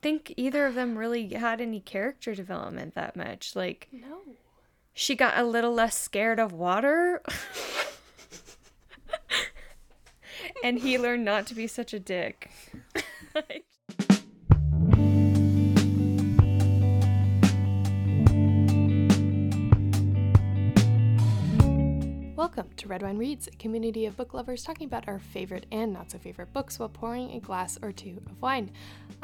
think either of them really had any character development that much. Like, No. she got a little less scared of water. and he learned not to be such a dick. Welcome to Red Wine Reads, a community of book lovers talking about our favorite and not so favorite books while pouring a glass or two of wine.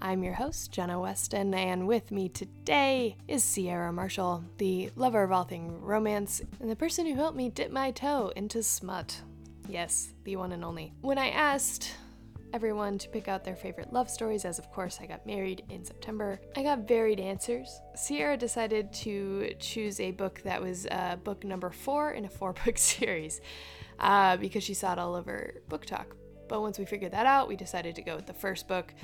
I'm your host, Jenna Weston, and with me today is Sierra Marshall, the lover of all things romance, and the person who helped me dip my toe into smut. Yes, the one and only. When I asked everyone to pick out their favorite love stories, as of course I got married in September. I got varied answers. Sierra decided to choose a book that was uh, book number four in a four book series uh, because she saw it all over BookTok. But once we figured that out, we decided to go with the first book,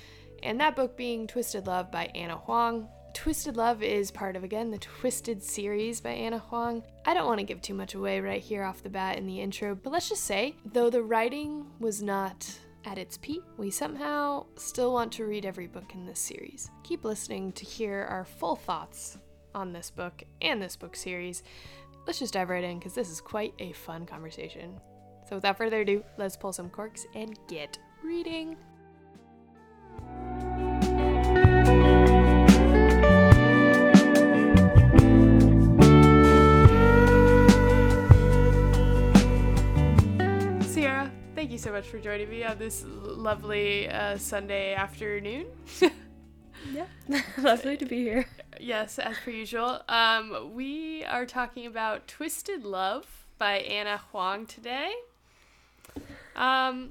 and that book being Twisted Love by Ana Huang. Twisted Love is part of, again, the Twisted series by Ana Huang. I don't want to give too much away right here off the bat in the intro, but let's just say, though the writing was not at its peak, we somehow still want to read every book in this series. Keep listening to hear our full thoughts on this book and this book series. Let's just dive right in because this is quite a fun conversation. So, without further ado, let's pull some corks and get reading. Thank you so much for joining me on this lovely uh, Sunday afternoon. Yeah. Lovely to be here. yes, as per usual. Um, we are talking about Twisted Love by Ana Huang today. Um,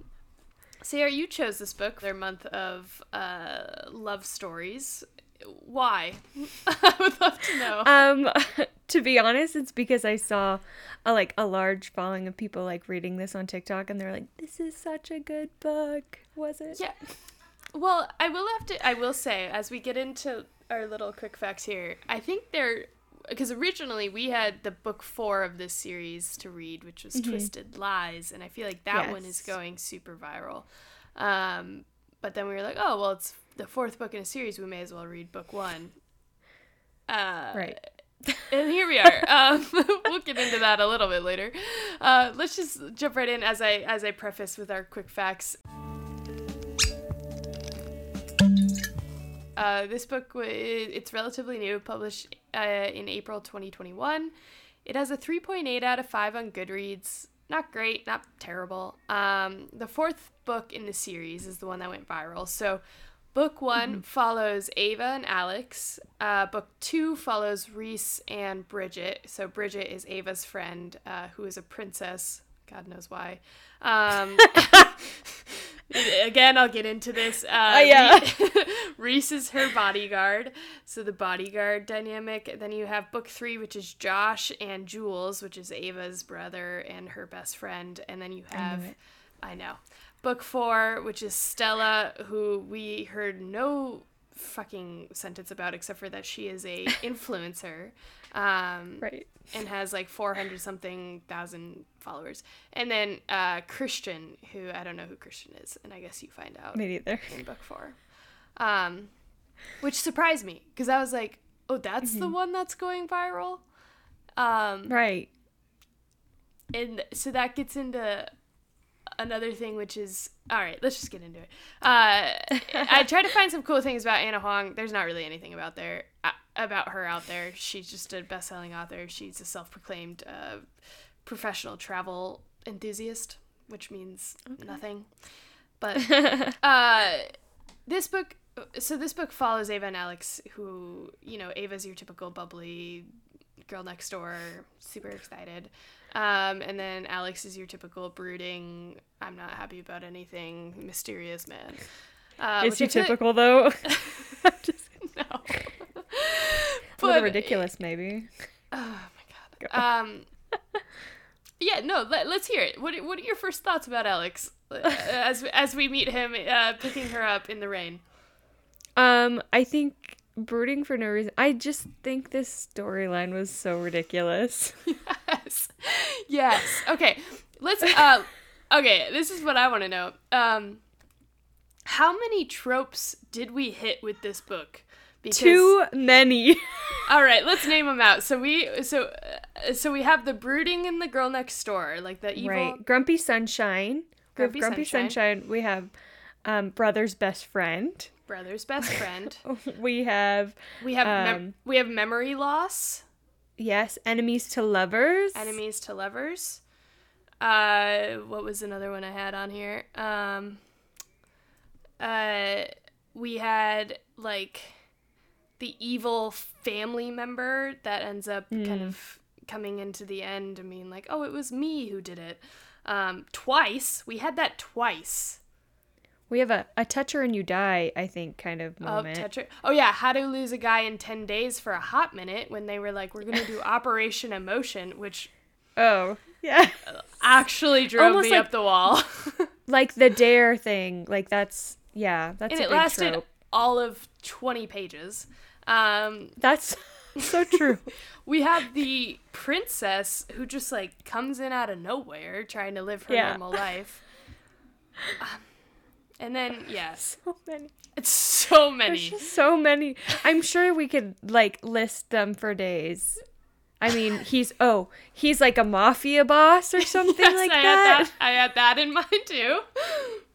Sierra, you chose this book, their month of uh, love stories. Why? I would love to know. Um, to be honest, it's because I saw a like a large following of people like reading this on TikTok, and they're like, "This is such a good book." Was it? Yeah. Well, I will have to. I will say, as we get into our little quick facts here, I think they're because originally we had the book four of this series to read, which was Twisted Lies, and I feel like that one is going super viral. Um, but then we were like, oh well, it's the fourth book in a series. We may as well read book one. Uh, Right. and here we are. Um, we'll get into that a little bit later. Uh, let's just jump right in as I as I preface with our quick facts. Uh, this book it's relatively new, published uh, in April 2021. It has a 3.8 out of 5 on Goodreads. Not great, not terrible. Um, the fourth book in the series is the one that went viral. So, book one follows Ava and Alex. Uh, book two follows Reese and Bridget. So, Bridget is Ava's friend, uh, who is a princess. God knows why. Um, again, I'll get into this. Uh, Oh, yeah. Reese is her bodyguard. So the bodyguard dynamic. Then you have book three, which is Josh and Jules, which is Ava's brother and her best friend. And then you have, it. I know, book four, which is Stella, who we heard no fucking sentence about except for that she is a influencer. Um, Right. and has like 400 something thousand followers. And then uh, Christian, who I don't know who Christian is, and I guess you find out Me neither. in book four. Um, which surprised me because I was like, oh, that's the one that's going viral. Um, Right. and so that gets into another thing which is all right let's just get into it. Uh, i tried to find some cool things about ana huang. There's not really anything about there uh, about her out there. She's just a best-selling author. She's a self-proclaimed uh, professional travel enthusiast which means nothing. But uh, this book so this book follows ava and alex who you know ava's your typical bubbly girl next door super excited um, and then alex is your typical brooding i'm not happy about anything mysterious man. Uh, Is he I feel like- typical though? Just no. A little ridiculous, maybe. oh my god. Um yeah no let, let's hear it. What, are- what are your first thoughts about alex uh, as as we meet him uh, picking her up in the rain? Um, I think brooding for no reason. I just think this storyline was so ridiculous. yes yes okay let's uh okay this is what i want to know um how many tropes did we hit with this book? Because... Too many. all right, let's name them out. So we so uh, so we have the brooding in the girl next door, like the evil right. Grumpy Sunshine. Grumpy, Grumpy Sunshine. Sunshine. We have um, brother's best friend. Brother's best friend. we have we have mem- um, we have memory loss. Yes, enemies to lovers. Enemies to lovers. Uh, what was another one I had on here? Um, uh, we had like the evil family member that ends up mm. kind of coming into the end. I mean, like, oh, it was me who did it. Um, twice. We had that twice. We have a, a toucher and you die, I think, kind of moment. Oh, toucher. Oh, yeah. How to lose a guy in 10 days for a hot minute when they were like, we're going to do Operation Emotion, which. Oh, yeah. Actually drove Almost me like, up the wall. like the dare thing. Like, that's. Yeah, that's and a it lasted trope. all of 20 pages. Um, that's so true. we have the princess who just like comes in out of nowhere trying to live her yeah. normal life. Um, and then yes, so many. It's so many. There's just so many. I'm sure we could like list them for days. I mean, he's oh, he's like a mafia boss or something yes, like I that. Had that. I had that in mind too.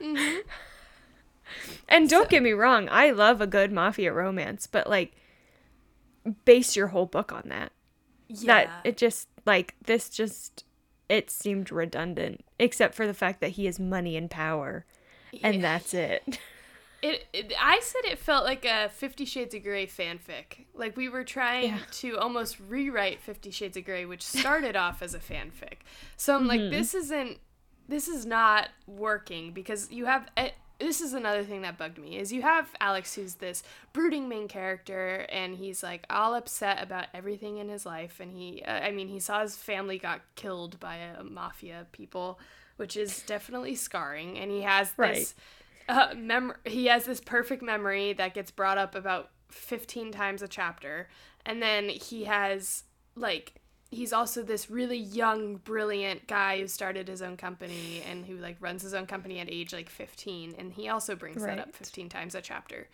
Mm-hmm. And don't so. get me wrong, I love a good mafia romance, but like base your whole book on that. Yeah. That it just like this just it seemed redundant except for the fact that he has money and power and yeah. that's it. It, it, I said it felt like a 50 shades of gray fanfic. Like we were trying yeah. to almost rewrite 50 shades of gray which started off as a fanfic. So I'm mm-hmm. like this isn't this is not working because you have eh, this is another thing that bugged me is you have Alex who's this brooding main character and he's like all upset about everything in his life and he uh, I mean he saw his family got killed by a, mafia people which is definitely scarring and he has right. this uh, mem- he has this perfect memory that gets brought up about 15 times a chapter and then he has like he's also this really young, brilliant guy who started his own company and who like runs his own company at age like 15 and he also brings right. that up 15 times a chapter.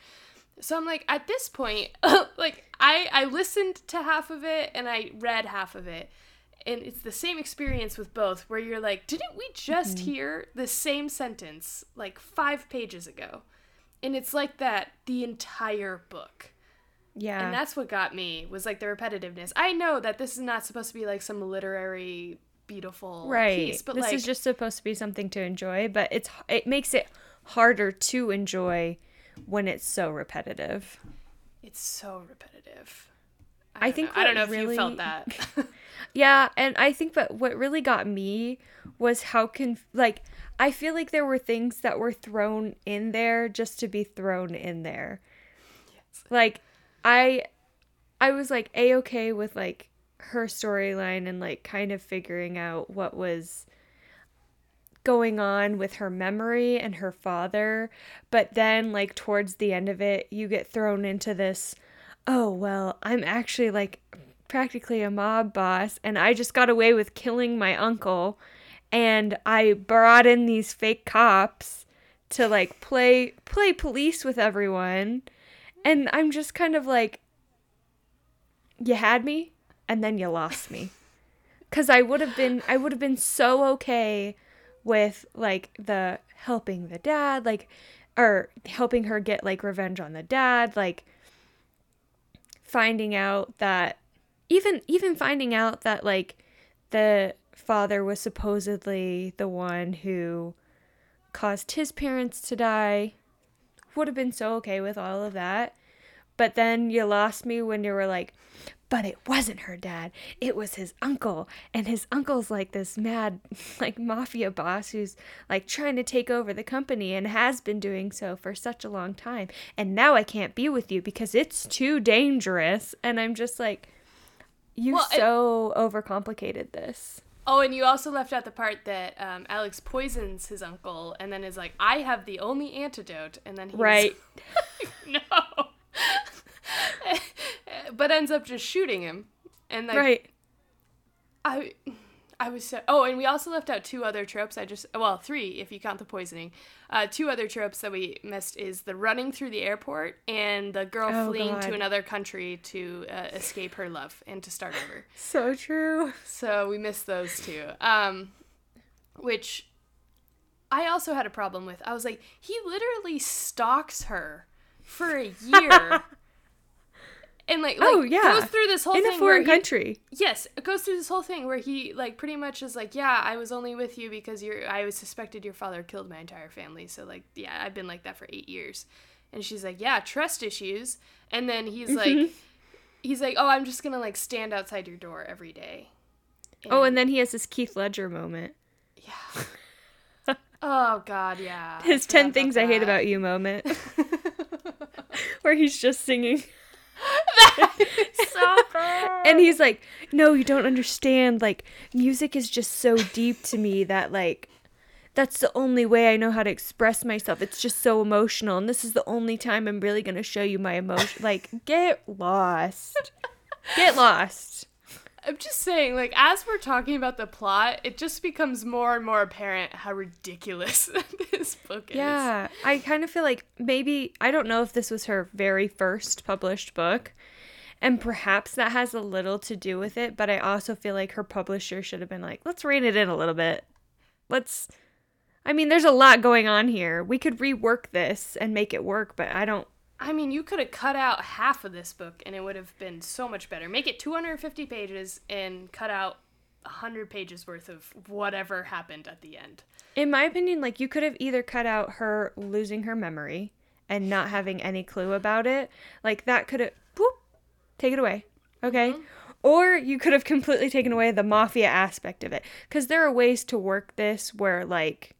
So I'm like at this point like I I listened to half of it and I read half of it. And it's the same experience with both where you're like, didn't we just mm-hmm. hear the same sentence like 5 pages ago? And it's like that the entire book. Yeah. And that's what got me was like the repetitiveness. I know that this is not supposed to be like some literary beautiful right. piece, but this like, is just supposed to be something to enjoy, but it's it makes it harder to enjoy when it's so repetitive. It's so repetitive. I, I think. I don't know really, if you felt that. yeah, and I think but what really got me was how can like I feel like there were things that were thrown in there just to be thrown in there. Yes. Like I I was like a okay with like her storyline and like kind of figuring out what was going on with her memory and her father. But then like towards the end of it you get thrown into this oh well i'm actually like practically a mob boss and i just got away with killing my uncle and i brought in these fake cops to like play play police with everyone and i'm just kind of like you had me and then you lost me. Cuz I would have been I would have been so okay with like the helping the dad like or helping her get like revenge on the dad like finding out that even even finding out that like the father was supposedly the one who caused his parents to die would have been so okay with all of that. But then you lost me when you were like but it wasn't her dad. It was his uncle. And his uncle's like this mad like mafia boss who's like trying to take over the company and has been doing so for such a long time. And now i can't be with you because it's too dangerous. And i'm just like you well, so overcomplicated this oh and you also left out the part that um, alex poisons his uncle and then is like i have the only antidote and then he's right no but ends up just shooting him. And like, right. I I was so. Oh, and we also left out two other tropes. I just well, three if you count the poisoning. Uh, two other tropes that we missed is the running through the airport and the girl Oh, fleeing God. to another country to uh, escape her love and to start over. So true. So we missed those two. Um, which I also had a problem with. I was like, he literally stalks her for a year. And like, oh, like Oh, yeah. goes through this whole In thing a foreign where he- country. Yes, it goes through this whole thing where he like pretty much is like, yeah, I was only with you because you're. I was suspected your father killed my entire family. So like, yeah, I've been like that for eight years. And she's like, yeah, trust issues. And then he's like, mm-hmm. he's like, oh, I'm just gonna like stand outside your door every day. Oh, and then he has this Heath Ledger moment. yeah. oh God, yeah. His 10 things I hate about you moment. Where he's just singing. So bad. And he's like, No, you don't understand. Like, music is just so deep to me that, like, that's the only way I know how to express myself. It's just so emotional. And this is the only time I'm really going to show you my emotion. Like, get lost. Get lost. I'm just saying, like, as we're talking about the plot, it just becomes more and more apparent how ridiculous this book is. Yeah, I kind of feel like maybe I don't know if this was her very first published book, and perhaps that has a little to do with it. But I also feel like her publisher should have been like, let's rein it in a little bit. Let's. I mean, there's a lot going on here. We could rework this and make it work, but I don't. I mean, you could have cut out half of this book and it would have been so much better. Make it 250 pages and cut out 100 pages worth of whatever happened at the end. In my opinion, like you could have either cut out her losing her memory and not having any clue about it. Like that could have take it away. Okay? Mm-hmm. Or you could have completely taken away the mafia aspect of it cuz there are ways to work this where like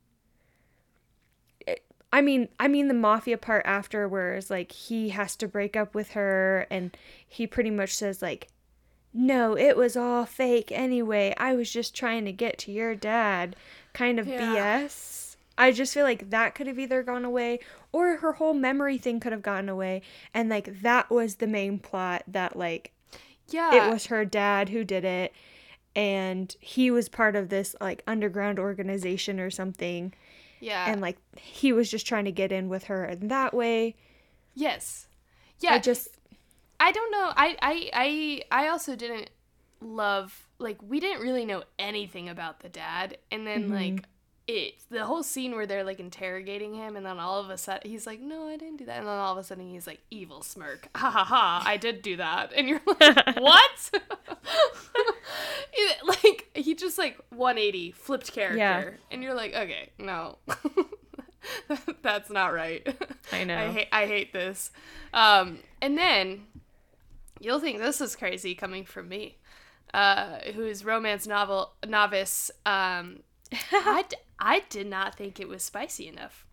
it- I mean, I mean the mafia part after where it's like he has to break up with her and he pretty much says like no, it was all fake anyway. I was just trying to get to your dad. Kind of Yeah. BS. I just feel like that could have either gone away or her whole memory thing could have gotten away. And like that was the main plot that like Yeah. it was her dad who did it and he was part of this like underground organization or something Yeah. and like he was just trying to get in with her in that way yes. Yeah. I just I don't know. I I I I also didn't love like we didn't really know anything about the dad, and then Mm-hmm. like it the whole scene where they're like interrogating him, and then all of a sudden he's like, "No, I didn't do that," and then all of a sudden he's like, "Evil smirk, ha ha ha, I did do that," and you're like, "What?" It- like he just like 180 flipped character, Yeah. and you're like, "Okay, no." That's not right. I know. I hate I hate this. Um, and then you'll think this is crazy coming from me, uh, who is romance novel novice. Um, I, I did not think it was spicy enough.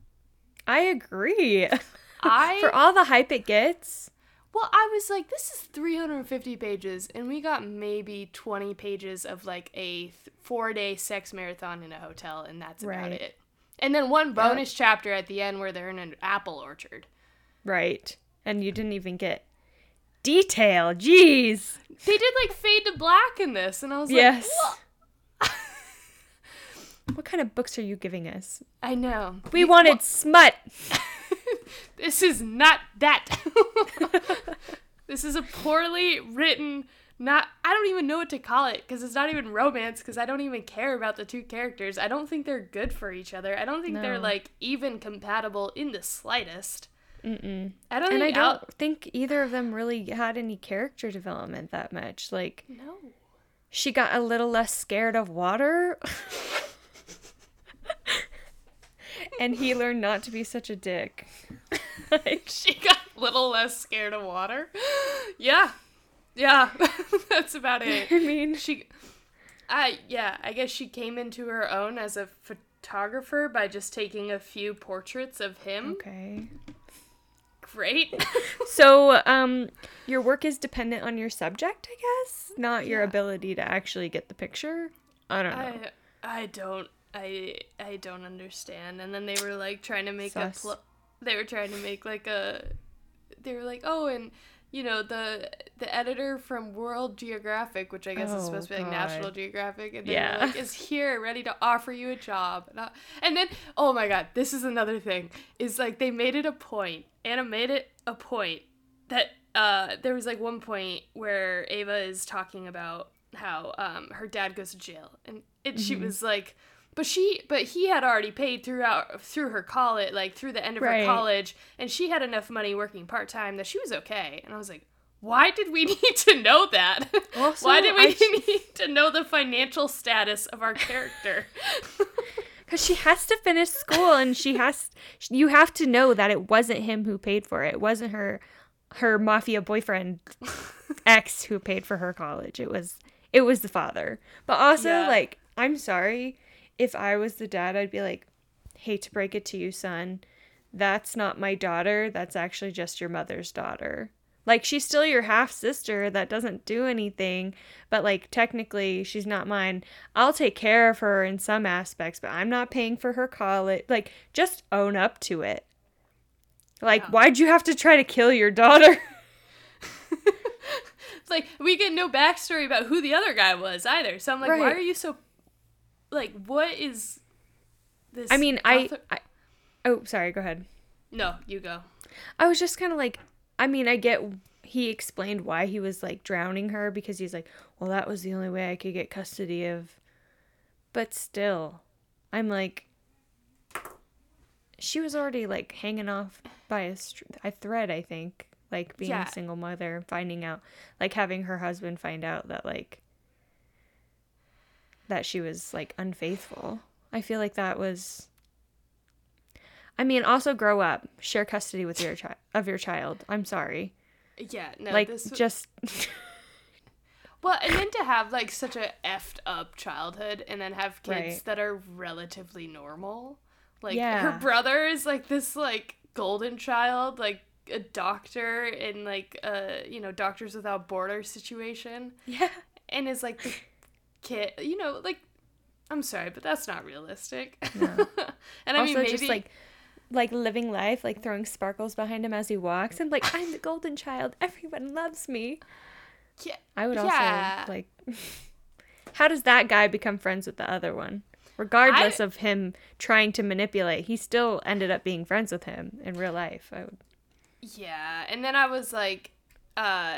I agree. I For all the hype it gets. well, I was like, this is 350 pages, and we got maybe 20 pages of like a th- four day sex marathon in a hotel, and that's about Right. it. And then one bonus chapter at the end where they're in an apple orchard. Right. And you didn't even get detail. Jeez. They did like fade to black in this, and I was Yes. like, What kind of books are you giving us? I know. We wanted smut. This is not that. this is a poorly written not I don't even know what to call it because it's not even romance because I don't even care about the two characters. I don't think they're good for each other. I don't think they're like even compatible in the slightest. Mm-mm. I don't And I don't Al- think either of them really had any character development that much. Like, no. she got a little less scared of water. and he learned not to be such a dick. like, She got a little less scared of water. yeah. Yeah. That's about it. I mean, she I yeah, I guess she came into her own as a photographer by just taking a few portraits of him. okay. Great. So, um, your work is dependent on your subject, I guess, not your Yeah. ability to actually get the picture. I don't know. I I don't I I don't understand. And then they were like trying to make Sus. a pl- they were trying to make like a they were like, "Oh, and you know the the editor from World Geographic, which I guess Oh, is supposed to be like God. National Geographic, and Yeah. like, is here ready to offer you a job. And, I- and then, oh my God, this is another thing. Is like they made it a point. Ana made it a point that uh, there was like one point where Ava is talking about how um, her dad goes to jail, and it, she was like. But she, but he had already paid throughout through her college, like through the end of Right. her college, and she had enough money working part time that she was okay. And I was like, why did we need to know that? Also, why did we I need to know the financial status of our character? Because she has to finish school and she has, you have to know that it wasn't him who paid for it. It wasn't her, her mafia boyfriend ex who paid for her college. It was, it was the father. But also, Yeah. like, I'm sorry. If I was the dad, I'd be like, hate to break it to you, son. That's not my daughter. That's actually just your mother's daughter. Like, she's still your half sister that doesn't do anything, but like, technically, she's not mine. I'll take care of her in some aspects, but I'm not paying for her college. Like, just own up to it. Like, Yeah. why'd you have to try to kill your daughter? it's like we get no backstory about who the other guy was either. So I'm like, why are you so like what is this I mean, I, author- I. Oh, sorry, go ahead. No, you go. I was just kind of like, I mean, I get he explained why he was like drowning her because he's like, well, that was the only way I could get custody of. But still, I'm like, she was already like hanging off by a, str- a thread, I think. Like being Yeah. a single mother, finding out, like having her husband find out that like that she was like unfaithful. I feel like that was I mean, also grow up, share custody with your child of your child. I'm sorry. Yeah, no, like this just Well, and then to have like such a effed up childhood and then have kids Right. that are relatively normal. Like Yeah. her brother is like this like golden child, like a doctor in like a you know, Doctors Without Borders situation. yeah. And is like the kid you know, like I'm sorry, but that's not realistic. No. and I also mean maybe just like like living life, like throwing sparkles behind him as he walks. I'm like, I'm the golden child. Everyone loves me. yeah, I would also Yeah. like How does that guy become friends with the other one? Regardless of him trying to manipulate, he still ended up being friends with him in real life. I would Yeah, and then I was like, uh,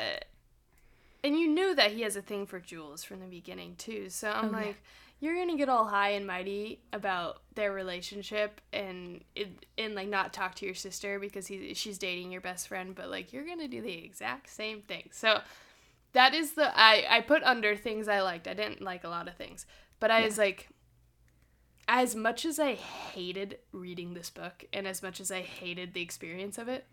and you knew that he has a thing for Jules from the beginning too. So I'm Oh, yeah. like, you're gonna get all high and mighty about their relationship and it, and like not talk to your sister because he she's dating your best friend, but like you're gonna do the exact same thing. So that is the I I put under things I liked. I didn't like a lot of things, but I was like. As much as I hated reading this book and as much as I hated the experience of it,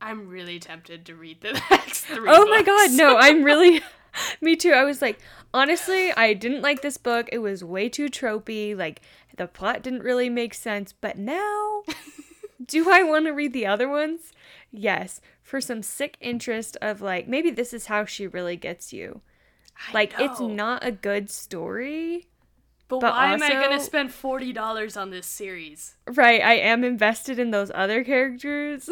I'm really tempted to read the next three. Oh my god, no, I'm really Me too. I was like, honestly, I didn't like this book. It was way too tropey. Like the plot didn't really make sense, but now do I want to read the other ones? Yes, for some sick interest of like maybe this is how she really gets you. I Like it's not a good story. But, but why am I gonna spend forty dollars on this series? Right, I am invested in those other characters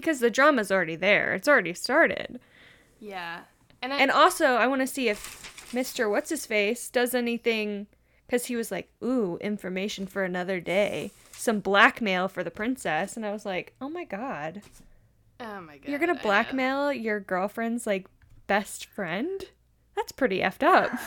because the drama's already there. It's already started. Yeah, and I, And also, I want to see if Mr. What's His Face does anything because he was like, "Ooh, information for another day, some blackmail for the princess," and I was like, "Oh my god, oh my god, you're gonna know. blackmail your girlfriend's like best friend? That's pretty effed up."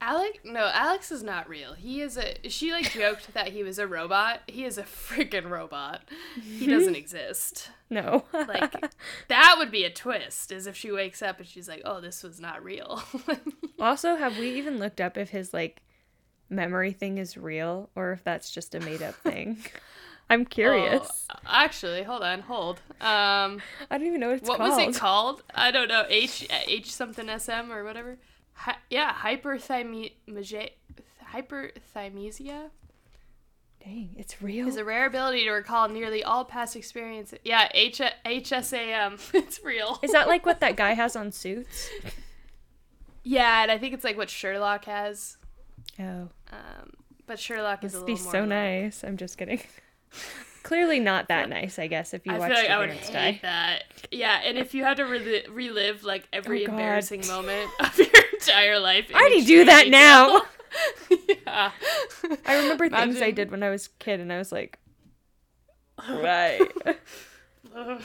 Alex? No, Alex is not real. He is a. She like joked that he was a robot. He is a freaking robot. He doesn't exist. No, Like that would be a twist. Is if she wakes up and she's like, "Oh, this was not real." also, have we even looked up if his like memory thing is real or if that's just a made up thing? I'm curious. Oh, actually, hold on, hold. Um, I don't even know what it's what called. was it called? I don't know. H H something SM or whatever. Hi, yeah, hyperthymesia. Hyperthymesia Dang, it's real. is a rare ability to recall nearly all past experiences. Yeah, H HSAM. it's real. Is that like what that guy has on Suits? Yeah, and I think it's like what Sherlock has. Oh, Um, but Sherlock is a little be so nice. I'm just kidding. Clearly not that nice, I guess, if you I watch feel like I would hate die. that. Yeah, and if you had to reli- relive like every Oh, embarrassing moment of your entire life, I already do that now. yeah. I remember things I did when I was a kid, and I was like, right.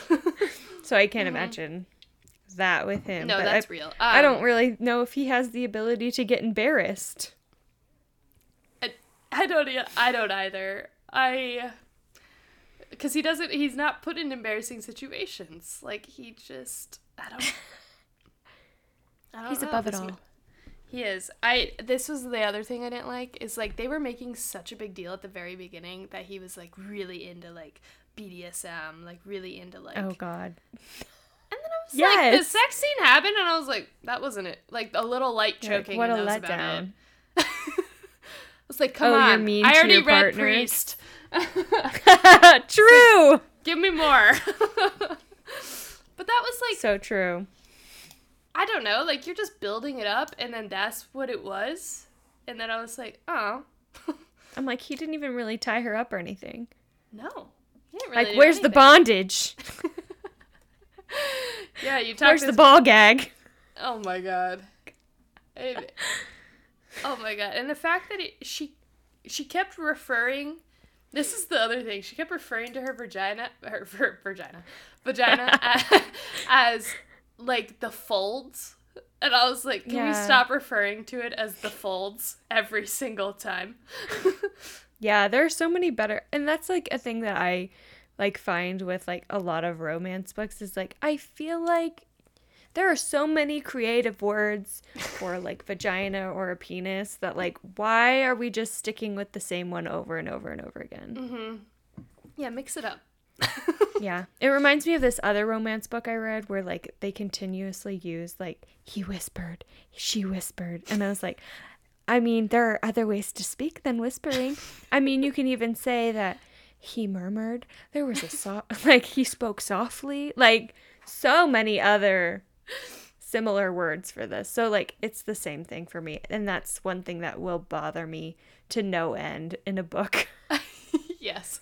so I can't imagine that with him. Mm-hmm. no, but that's I, real. Um, I don't really know if he has the ability to get embarrassed. I, I don't. I don't either. I. Because he doesn't. He's not put in embarrassing situations. Like he just. I don't. He's know, above it all. ma- He is. I. This was the other thing I didn't like is like they were making such a big deal at the very beginning that he was like really into like BDSM, like really into like. Oh God. And then I was like, the sex scene happened, and I was like, that wasn't it. Like a little light You're like, choking. what a and about letdown. it. I was like, come Oh, on. I already read partner. Priest. true. Give me more. but that was like, So true. I don't know, like you're just building it up, and then that's what it was. And then I was like, oh, I'm like, he didn't even really tie her up or anything. no. He didn't really Like, where's the bondage? Yeah, you talked Where's the ball gag? Oh my god. It- oh my god. And the fact that it, she she kept referring this is the other thing. She kept referring to her vagina her, her vagina vagina as, as like the folds. And I was like, can we stop referring to it as the folds every single time? Yeah, there are so many better, and that's like a thing that I like find with like a lot of romance books is like I feel like there are so many creative words for like vagina or a penis that like why are we just sticking with the same one over and over and over again? mm-hmm. Yeah, mix it up. Yeah. It reminds me of this other romance book I read where like they continuously use like he whispered, she whispered, and I was like I mean, there are other ways to speak than whispering. I mean, you can even say that he murmured. There was a soft, like he spoke softly. Like so many other similar words for this. So like it's the same thing for me, and that's one thing that will bother me to no end in a book. yes.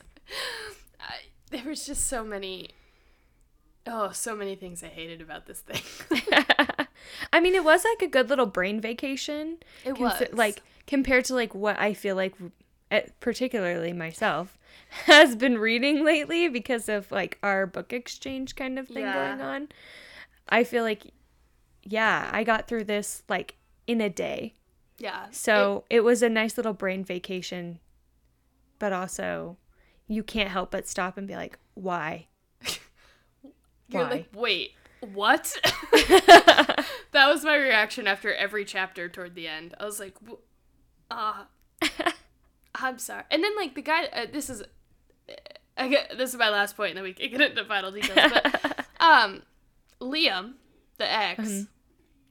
I, there was just so many oh, so many things I hated about this thing. I mean, it was like a good little brain vacation. It was. like compared to like what I feel like, particularly myself, has been reading lately because of like our book exchange kind of thing Yeah. going on. I feel like, yeah, I got through this like in a day. yeah. So it, was a nice little brain vacation, but also you can't help but stop and be like, why? You're Why? like, wait, what? that was my reaction after every chapter toward the end. I was like, "W- uh, I'm sorry. And then like the guy, uh, this is, I get this is my last point, and then we can get into final details. But um, Liam, the ex,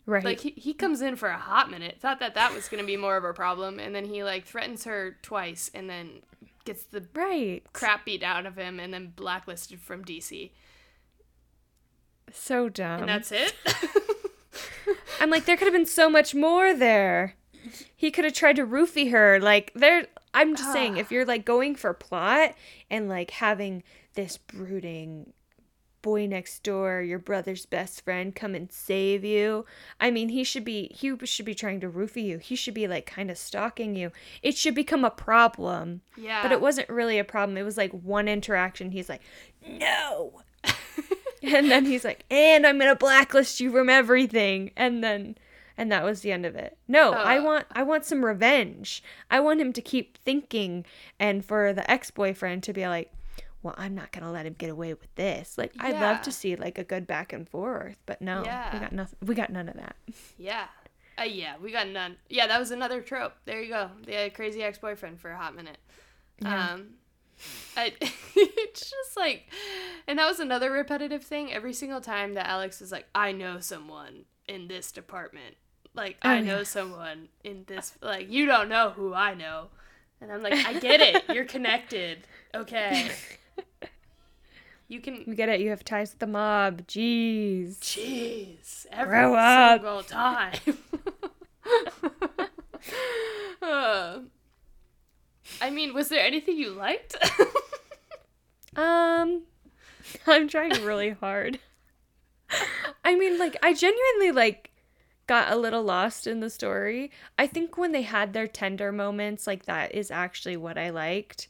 Right. like he, he comes in for a hot minute. Thought that that was gonna be more of a problem, and then he like threatens her twice, and then gets the right. crap beat out of him, and then blacklisted from DC. So dumb. And that's it. I'm like, there could have been so much more there. He could have tried to roofie her. Like, there. I'm just saying, if ah. you're like going for plot and like having this brooding boy next door, your brother's best friend, come and save you. I mean, he should be he should be trying to roofie you. He should be like kind of stalking you. It should become a problem. yeah. But it wasn't really a problem. It was like one interaction. He's like, no. and then he's like, and I'm gonna blacklist you from everything. And then, and that was the end of it. No, I Uh. want, I want some revenge. I want him to keep thinking, and for the ex boyfriend to be like, well, I'm not gonna let him get away with this. Like, I'd love to see like a good back and forth, but no, we got nothing. We got none of that. Yeah. Uh, yeah, we got none. Yeah, that was another trope. There you go. The crazy ex boyfriend for a hot minute. Yeah. Um, I, it's just like, and that was another repetitive thing. Every single time that Alex is like, I know someone in this department. Like, Oh, I yeah. know someone in this. Like, you don't know who I know. And I'm like, I get it. You're connected. Okay. You can You get it. You have ties with the mob. Jeez. Jeez, every Grow up. single time. Uh, I mean, was there anything you liked? Um, I'm trying really hard. I mean, like, I genuinely like got a little lost in the story. I think when they had their tender moments, like that is actually what I liked.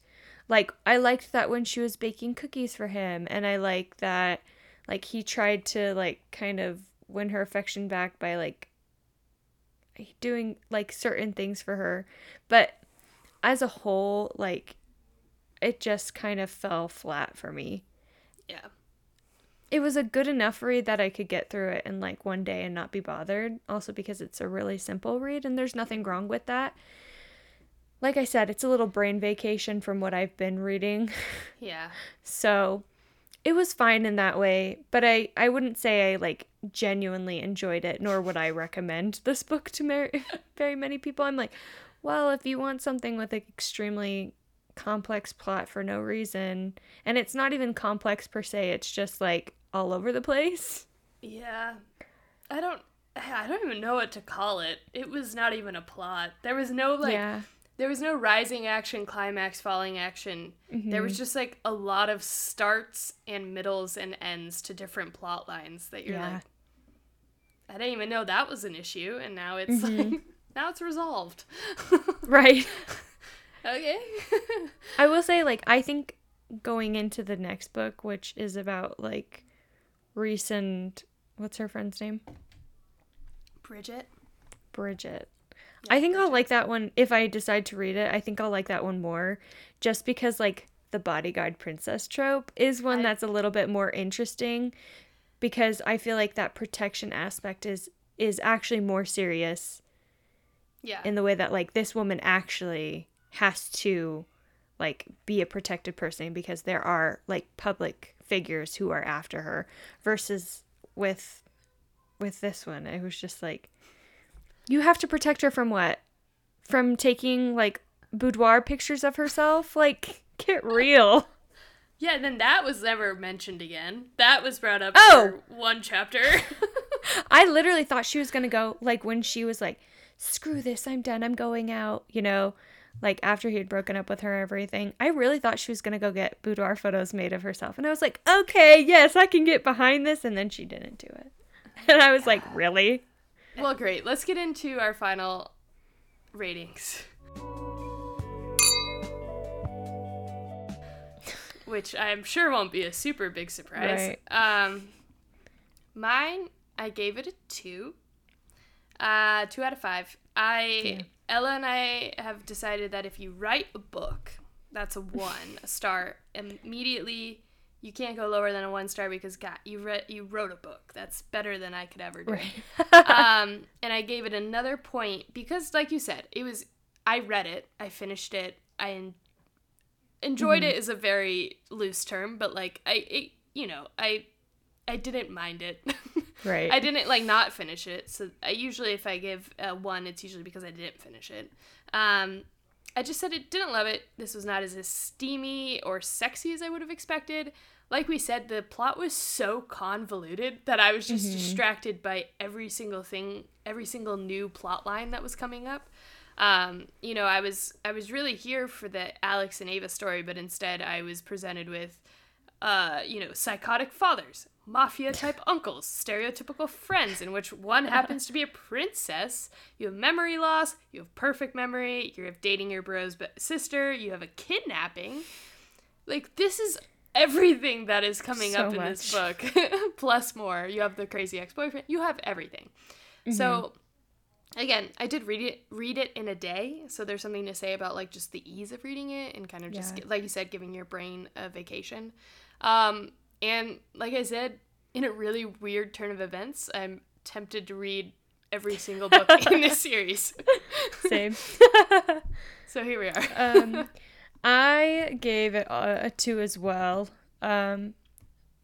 Like I liked that when she was baking cookies for him and I like that like he tried to like kind of win her affection back by like doing like certain things for her. But as a whole, like it just kind of fell flat for me. Yeah it was a good enough read that I could get through it in like one day and not be bothered. Also, because it's a really simple read and there's nothing wrong with that. Like I said, it's a little brain vacation from what I've been reading. Yeah. so it was fine in that way, but I, I wouldn't say I like genuinely enjoyed it, nor would I recommend this book to mer- very many people. I'm like, well, if you want something with an extremely complex plot for no reason, and it's not even complex per se, it's just like all over the place. Yeah. I don't I don't even know what to call it. It was not even a plot. There was no like yeah. There was no rising action, climax, falling action. Mm-hmm. There was just like a lot of starts and middles and ends to different plot lines that you're yeah. like I didn't even know that was an issue and now it's mm-hmm. like now it's resolved. right. okay. I will say like I think going into the next book which is about like recent what's her friend's name? Bridget. Bridget. Yeah, I think I'll like that one if I decide to read it. I think I'll like that one more just because like the bodyguard princess trope is one I, that's a little bit more interesting because I feel like that protection aspect is is actually more serious. Yeah. In the way that like this woman actually has to like be a protected person because there are like public figures who are after her versus with with this one it was just like you have to protect her from what from taking like boudoir pictures of herself like get real yeah then that was never mentioned again that was brought up oh one chapter i literally thought she was gonna go like when she was like screw this i'm done i'm going out you know like after he had broken up with her and everything, I really thought she was gonna go get boudoir photos made of herself. And I was like, okay, yes, I can get behind this. And then she didn't do it. And I was like, really? Well, great. Let's get into our final ratings. Which I'm sure won't be a super big surprise. Right. Um, mine, I gave it a two. Uh, two out of five. I. Ella and I have decided that if you write a book, that's a one, a star. Immediately, you can't go lower than a one star because God, you read you wrote a book. That's better than I could ever do. Right. um, and I gave it another point because, like you said, it was. I read it. I finished it. I en- enjoyed mm-hmm. it is a very loose term, but like I, it, you know, I, I didn't mind it. Right. I didn't like not finish it. So I usually if I give a one, it's usually because I didn't finish it. Um, I just said it didn't love it. This was not as steamy or sexy as I would have expected. Like we said, the plot was so convoluted that I was just mm-hmm. distracted by every single thing, every single new plot line that was coming up. Um, you know, I was I was really here for the Alex and Ava story, but instead I was presented with uh, you know, psychotic fathers, mafia type uncles, stereotypical friends in which one happens to be a princess. You have memory loss, you have perfect memory, you have dating your bro's sister, you have a kidnapping. Like this is everything that is coming so up in much. this book plus more. You have the crazy ex-boyfriend, you have everything. Mm-hmm. So again, I did read it read it in a day, so there's something to say about like just the ease of reading it and kind of just yeah. like you said giving your brain a vacation. Um and like I said, in a really weird turn of events, I'm tempted to read every single book in this series. Same. so here we are. um, I gave it a, a two as well. Um,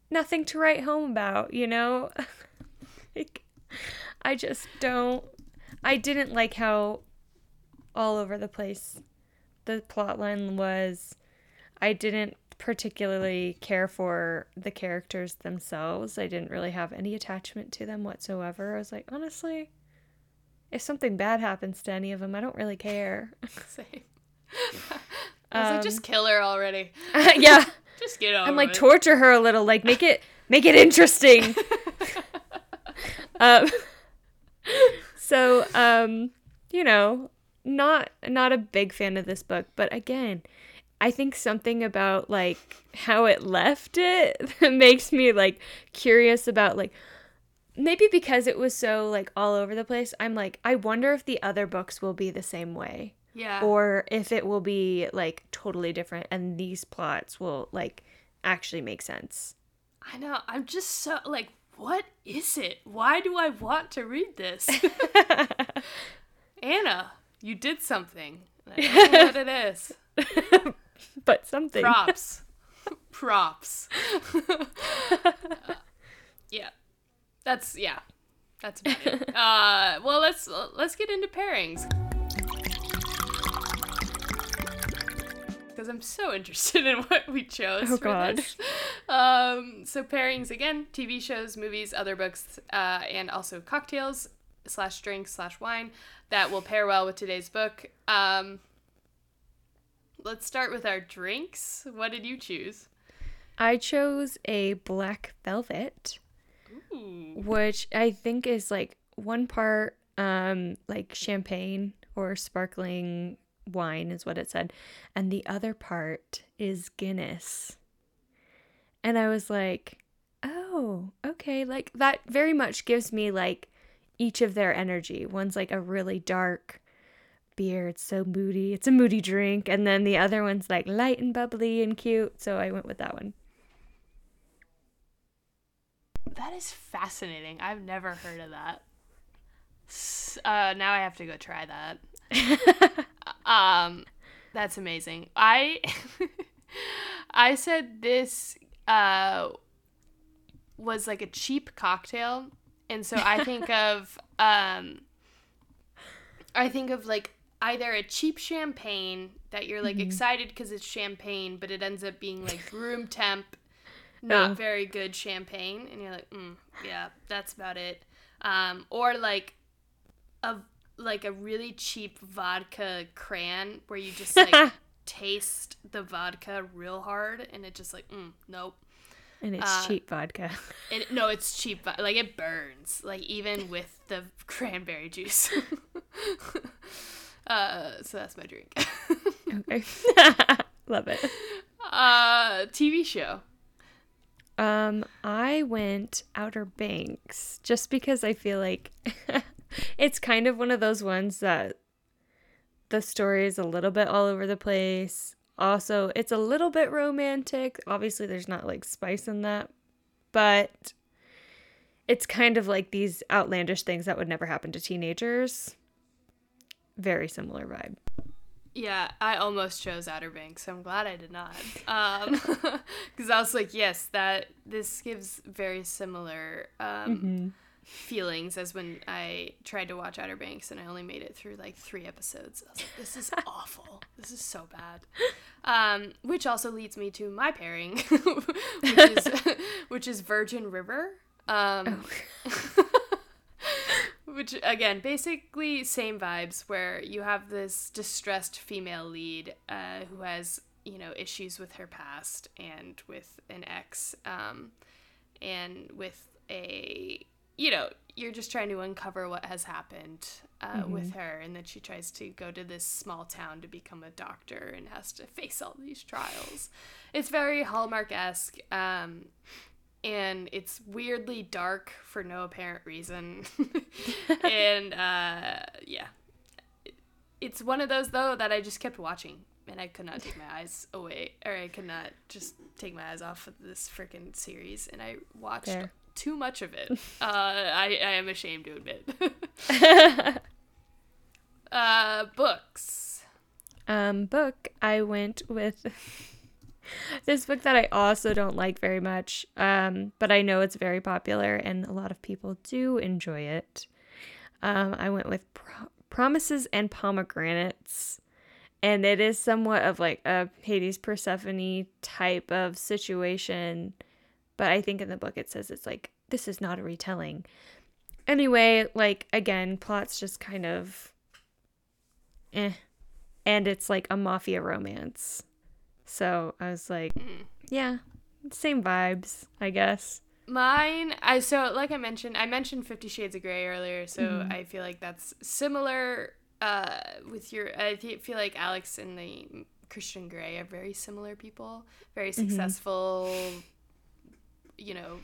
nothing to write home about, you know? like, I just don't. I didn't like how all over the place the plotline was. I didn't particularly care for the characters themselves. I didn't really have any attachment to them whatsoever. I was like, honestly, if something bad happens to any of them, I don't really care. Same. I was um, like, just um, kill her already. yeah. Just get over and like it. torture her a little, like make it make it interesting. um, so um, you know, not not a big fan of this book, but again, I think something about like how it left it that makes me like curious about like maybe because it was so like all over the place. I'm like I wonder if the other books will be the same way yeah. or if it will be like totally different and these plots will like actually make sense. I know. I'm just so like, what is it? Why do I want to read this? Ana, you did something. I don't know what it is. but something. Props. Props. Uh, yeah. That's yeah. That's about it. Uh, well, let's let's get into pairings. Because I'm so interested in what we chose. Oh, for God. this. Um, so pairings again: TV shows, movies, other books, uh, and also cocktails slash drinks slash wine that will pair well with today's book. Um, let's start with our drinks. What did you choose? I chose a black velvet, Ooh. which I think is like one part um like champagne or sparkling wine is what it said, and the other part is Guinness. And I was like, "Oh, okay, like that very much gives me like each of their energy. One's like a really dark beer, it's so moody. It's a moody drink, and then the other one's like light and bubbly and cute, so I went with that one. That is fascinating. I've never heard of that. Uh, now I have to go try that. um, that's amazing. I I said this uh was like a cheap cocktail, and so I think of um I think of like either a cheap champagne that you're like excited because it's champagne, but it ends up being like room temp, not Oh. very good champagne, and you're like, mm, yeah, that's about it. Um, or like a like a really cheap vodka cran where you just like taste the vodka real hard, and it just like, mm, nope. And it's Uh, cheap vodka. It, no, it's cheap. Like it burns. Like even with the cranberry juice. uh, so that's my drink. Okay. Love it. uh, TV show. Um, I went Outer Banks just because I feel like it's kind of one of those ones that the story is a little bit all over the place. Also, it's a little bit romantic. Obviously, there's not like spice in that, but it's kind of like these outlandish things that would never happen to teenagers. Very similar vibe. Yeah, I almost chose Outer Banks. So I'm glad I did not. Um, because I was like, yes, that this gives very similar um feelings as when I tried to watch Outer Banks and I only made it through like three episodes. I was like, this is awful. This is so bad. Um, which also leads me to my pairing, which is which is Virgin River. Um, which again, basically same vibes where you have this distressed female lead uh, who has you know issues with her past and with an ex, um, and with a you know you're just trying to uncover what has happened uh, with her, and then she tries to go to this small town to become a doctor and has to face all these trials. It's very Hallmark esque. Um, and it's weirdly dark for no apparent reason. and uh, yeah, it's one of those though that I just kept watching, and I could not take my eyes away, or I could not just take my eyes off of this freaking series, and I watched Fair. Too much of it. Uh, I I am ashamed to admit. uh, books. Um, book, I went with this book that I also don't like very much, um, but I know it's very popular and a lot of people do enjoy it. Um, I went with Pro- Promises and Pomegranates, and it is somewhat of like a Hades Persephone type of situation, but I think in the book it says it's like this is not a retelling. Anyway, like again, plot's just kind of eh and it's like a mafia romance. So I was like, Mm. yeah, same vibes, I guess. Mine, I so like I mentioned, I mentioned Fifty Shades of Grey earlier, so Mhm. I feel like that's similar. Uh, with your, I fe- feel like Alex and the Christian Grey are very similar people, very successful. You know,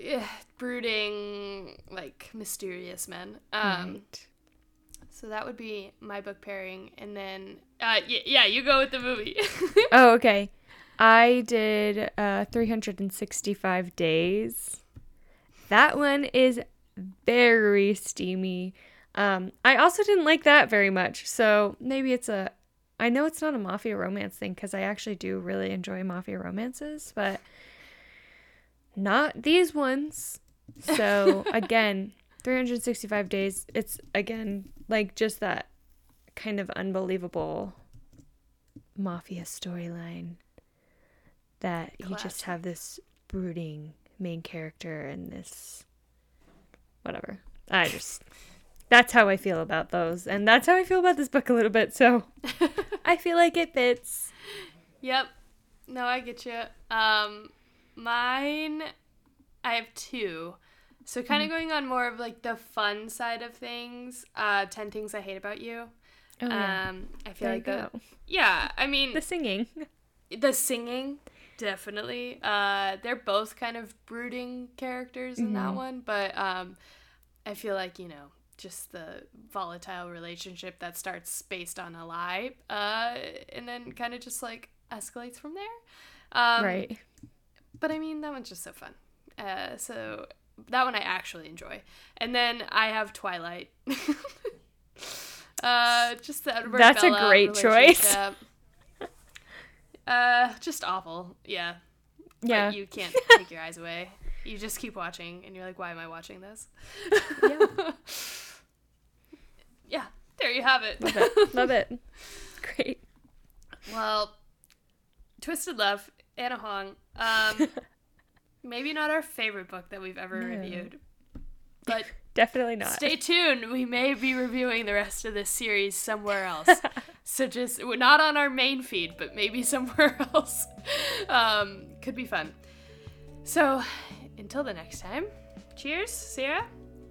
eh, brooding, like mysterious men. Um, Right. so that would be my book pairing, and then, uh, y- yeah, you go with the movie. Oh, okay. I did uh 365 days. That one is very steamy. Um I also didn't like that very much. So maybe it's a I know it's not a mafia romance thing cuz I actually do really enjoy mafia romances, but not these ones. So again, 365 days it's again like just that kind of unbelievable mafia storyline that you just have this brooding main character and this whatever. I just that's how I feel about those and that's how I feel about this book a little bit. So I feel like it fits. Yep. No, I get you. Um, mine, I have two. So kind of Mm-hmm. going on more of like the fun side of things. Uh, Ten Things I Hate About You. Oh yeah. Um, I feel there like the yeah. I mean, The singing. the singing definitely. Uh, they're both kind of brooding characters in that Mhm. one, but um, I feel like you know just the volatile relationship that starts based on a lie, uh, and then kind of just like escalates from there. Um, right. But I mean, that one's just so fun. Uh, so that one I actually enjoy. And then I have Twilight. uh, just the Edward That's a great choice. Uh, just awful. Yeah. Yeah. You can't take your eyes away. You just keep watching, and you're like, why am I watching this? Yeah. yeah. There you have it. Love it. Love it. Great. Well, Twisted Love, Ana Huang. Um, maybe not our favorite book that we've ever No. reviewed, but Definitely not. stay tuned. We may be reviewing the rest of this series somewhere else. so just not on our main feed, but maybe somewhere else. Um, could be fun. So until the next time, cheers, Sierra.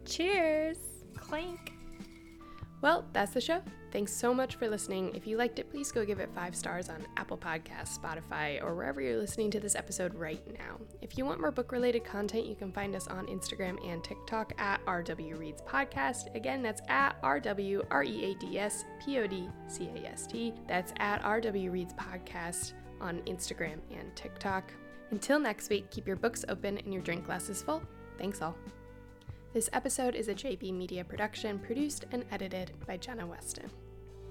Cheers. Clank. Well, that's the show. Thanks so much for listening. If you liked it, please go give it five stars on Apple Podcasts, Spotify, or wherever you're listening to this episode right now. If you want more book related content, you can find us on Instagram and TikTok at RW Reads Podcast. Again, that's at RW R E A D S P O D C A S T. That's at RW Reads Podcast on Instagram and TikTok. Until next week, keep your books open and your drink glasses full. Thanks all. This episode is a JB Media production, produced and edited by Jenna Weston.